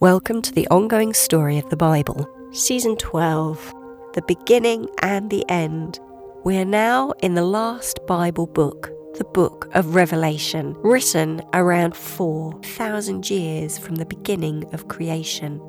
Welcome to the ongoing story of the Bible, Season 12 The Beginning and the End. We are now in the last Bible book, the book of Revelation, written around 4,000 years from the beginning of creation.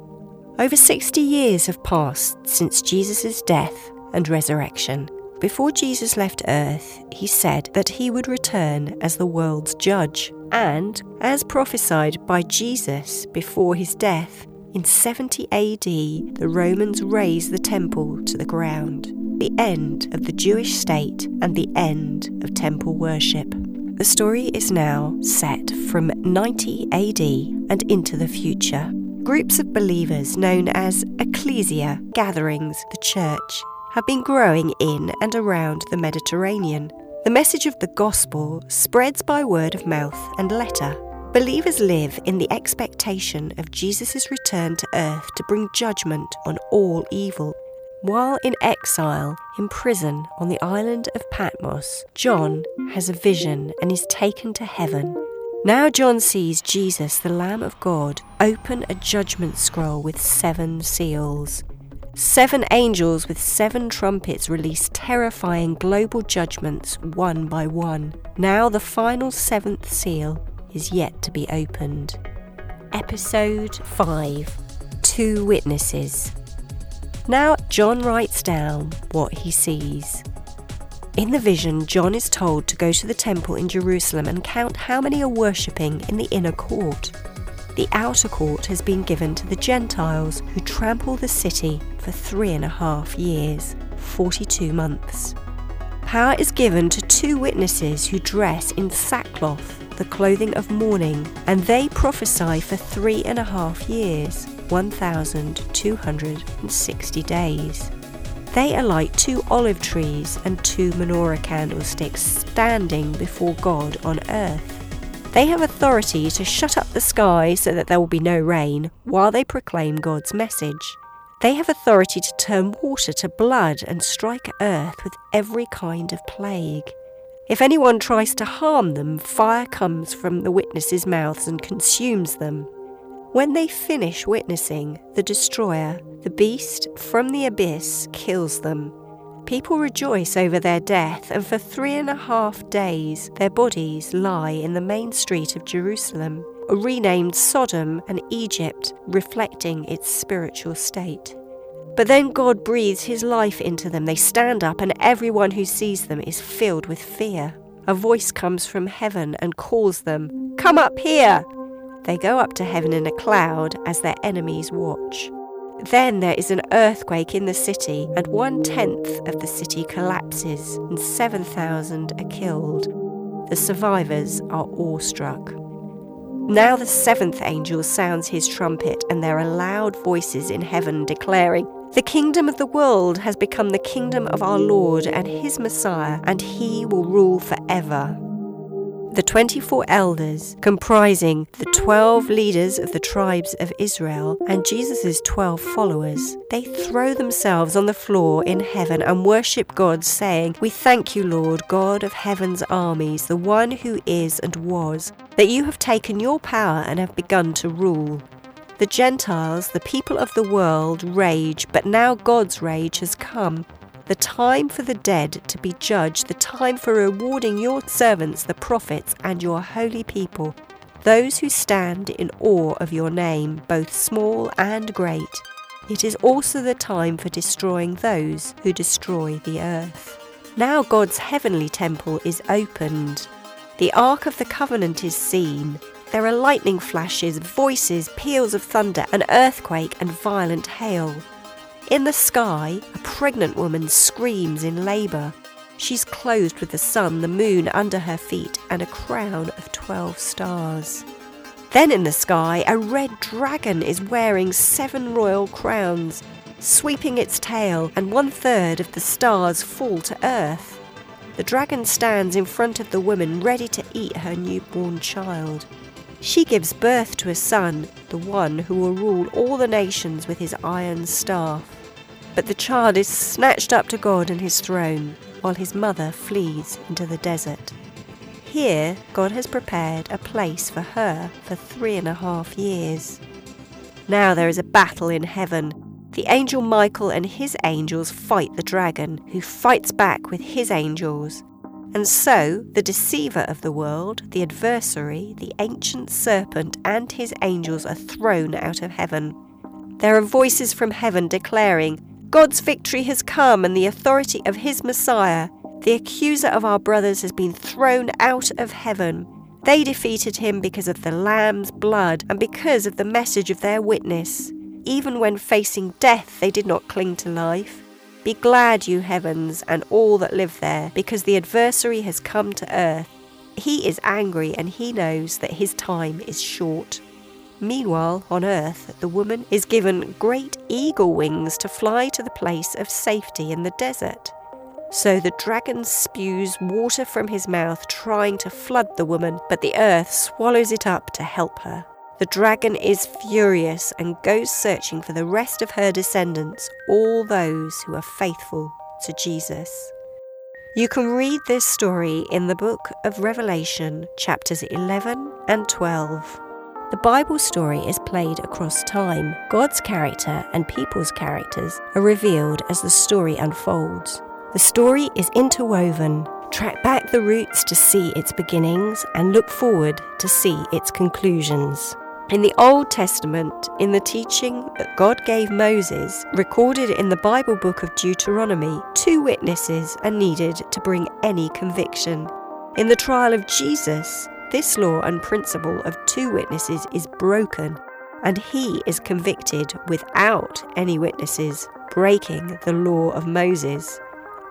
Over 60 years have passed since Jesus' death and resurrection. Before Jesus left earth, he said that he would return as the world's judge. And, as prophesied by Jesus before his death, in 70 AD, the Romans razed the temple to the ground, the end of the Jewish state and the end of temple worship. The story is now set from 90 AD and into the future. Groups of believers known as ecclesia, gatherings, the church, have been growing in and around the Mediterranean. The message of the gospel spreads by word of mouth and letter. Believers live in the expectation of Jesus' return to earth to bring judgment on all evil. While in exile, in prison on the island of Patmos, John has a vision and is taken to heaven. Now John sees Jesus, the Lamb of God, open a judgment scroll with seven seals. Seven angels with seven trumpets release terrifying global judgments one by one. Now the final seventh seal is yet to be opened. Episode 5 Two Witnesses. Now John writes down what he sees. In the vision, John is told to go to the temple in Jerusalem and count how many are worshipping in the inner court. The outer court has been given to the Gentiles who trample the city for three and a half years, 42 months. Power is given to two witnesses who dress in sackcloth, the clothing of mourning, and they prophesy for three and a half years, 1,260 days. They are like two olive trees and two menorah candlesticks standing before God on earth. They have authority to shut up the sky so that there will be no rain while they proclaim God's message. They have authority to turn water to blood and strike earth with every kind of plague. If anyone tries to harm them, fire comes from the witnesses' mouths and consumes them. When they finish witnessing, the destroyer, the beast from the abyss, kills them. People rejoice over their death, and for three and a half days their bodies lie in the main street of Jerusalem, renamed Sodom and Egypt, reflecting its spiritual state. But then God breathes his life into them. They stand up, and everyone who sees them is filled with fear. A voice comes from heaven and calls them, Come up here! They go up to heaven in a cloud as their enemies watch. Then there is an earthquake in the city, and one tenth of the city collapses, and 7,000 are killed. The survivors are awestruck. Now the seventh angel sounds his trumpet, and there are loud voices in heaven declaring, The kingdom of the world has become the kingdom of our Lord and his Messiah, and he will rule forever. The 24 elders, comprising the 12 leaders of the tribes of Israel and Jesus' 12 followers, they throw themselves on the floor in heaven and worship God, saying, We thank you, Lord, God of heaven's armies, the one who is and was, that you have taken your power and have begun to rule. The Gentiles, the people of the world, rage, but now God's rage has come the time for the dead to be judged, the time for rewarding your servants, the prophets, and your holy people, those who stand in awe of your name, both small and great. It is also the time for destroying those who destroy the earth. Now God's heavenly temple is opened. The Ark of the Covenant is seen. There are lightning flashes, voices, peals of thunder, an earthquake, and violent hail. In the sky, a pregnant woman screams in labour. She's clothed with the sun, the moon under her feet, and a crown of 12 stars. Then in the sky, a red dragon is wearing seven royal crowns, sweeping its tail, and one third of the stars fall to earth. The dragon stands in front of the woman, ready to eat her newborn child. She gives birth to a son, the one who will rule all the nations with his iron staff. But the child is snatched up to God and his throne, while his mother flees into the desert. Here, God has prepared a place for her for three and a half years. Now there is a battle in heaven. The angel Michael and his angels fight the dragon, who fights back with his angels. And so the deceiver of the world, the adversary, the ancient serpent, and his angels are thrown out of heaven. There are voices from heaven declaring, God's victory has come and the authority of his Messiah. The accuser of our brothers has been thrown out of heaven. They defeated him because of the Lamb's blood and because of the message of their witness. Even when facing death, they did not cling to life. Be glad, you heavens, and all that live there, because the adversary has come to earth. He is angry and he knows that his time is short. Meanwhile, on earth, the woman is given great eagle wings to fly to the place of safety in the desert. So the dragon spews water from his mouth, trying to flood the woman, but the earth swallows it up to help her. The dragon is furious and goes searching for the rest of her descendants, all those who are faithful to Jesus. You can read this story in the book of Revelation, chapters 11 and 12. The Bible story is played across time. God's character and people's characters are revealed as the story unfolds. The story is interwoven. Track back the roots to see its beginnings and look forward to see its conclusions. In the Old Testament, in the teaching that God gave Moses, recorded in the Bible book of Deuteronomy, two witnesses are needed to bring any conviction. In the trial of Jesus, this law and principle of two witnesses is broken, and he is convicted without any witnesses, breaking the law of Moses.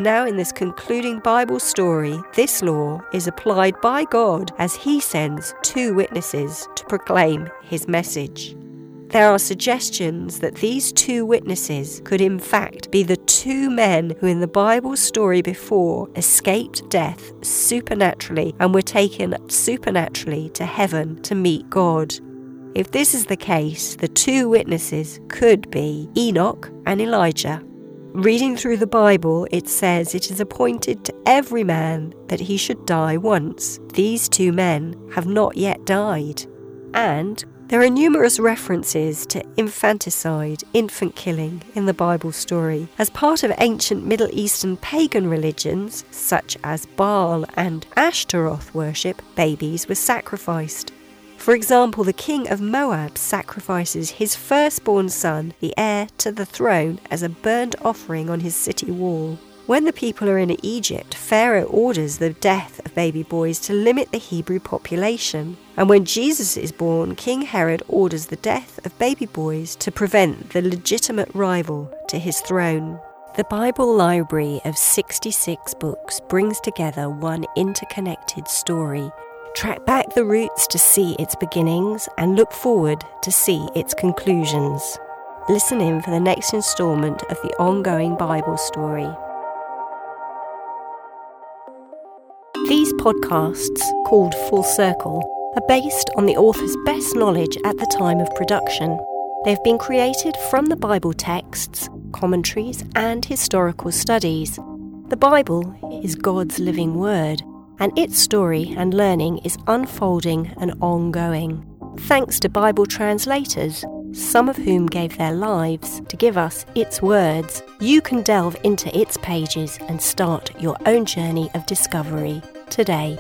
Now, in this concluding Bible story, this law is applied by God as He sends two witnesses to proclaim His message. There are suggestions that these two witnesses could, in fact, be the two men who, in the Bible story before, escaped death supernaturally and were taken supernaturally to heaven to meet God. If this is the case, the two witnesses could be Enoch and Elijah. Reading through the Bible, it says it is appointed to every man that he should die once. These two men have not yet died. And there are numerous references to infanticide, infant killing, in the Bible story. As part of ancient Middle Eastern pagan religions, such as Baal and Ashtaroth worship, babies were sacrificed. For example, the king of Moab sacrifices his firstborn son, the heir to the throne, as a burnt offering on his city wall. When the people are in Egypt, Pharaoh orders the death of baby boys to limit the Hebrew population. And when Jesus is born, King Herod orders the death of baby boys to prevent the legitimate rival to his throne. The Bible library of 66 books brings together one interconnected story. Track back the roots to see its beginnings and look forward to see its conclusions. Listen in for the next instalment of the ongoing Bible story. Podcasts, called Full Circle, are based on the author's best knowledge at the time of production. They have been created from the Bible texts, commentaries, and historical studies. The Bible is God's living word, and its story and learning is unfolding and ongoing. Thanks to Bible translators, some of whom gave their lives to give us its words, you can delve into its pages and start your own journey of discovery today.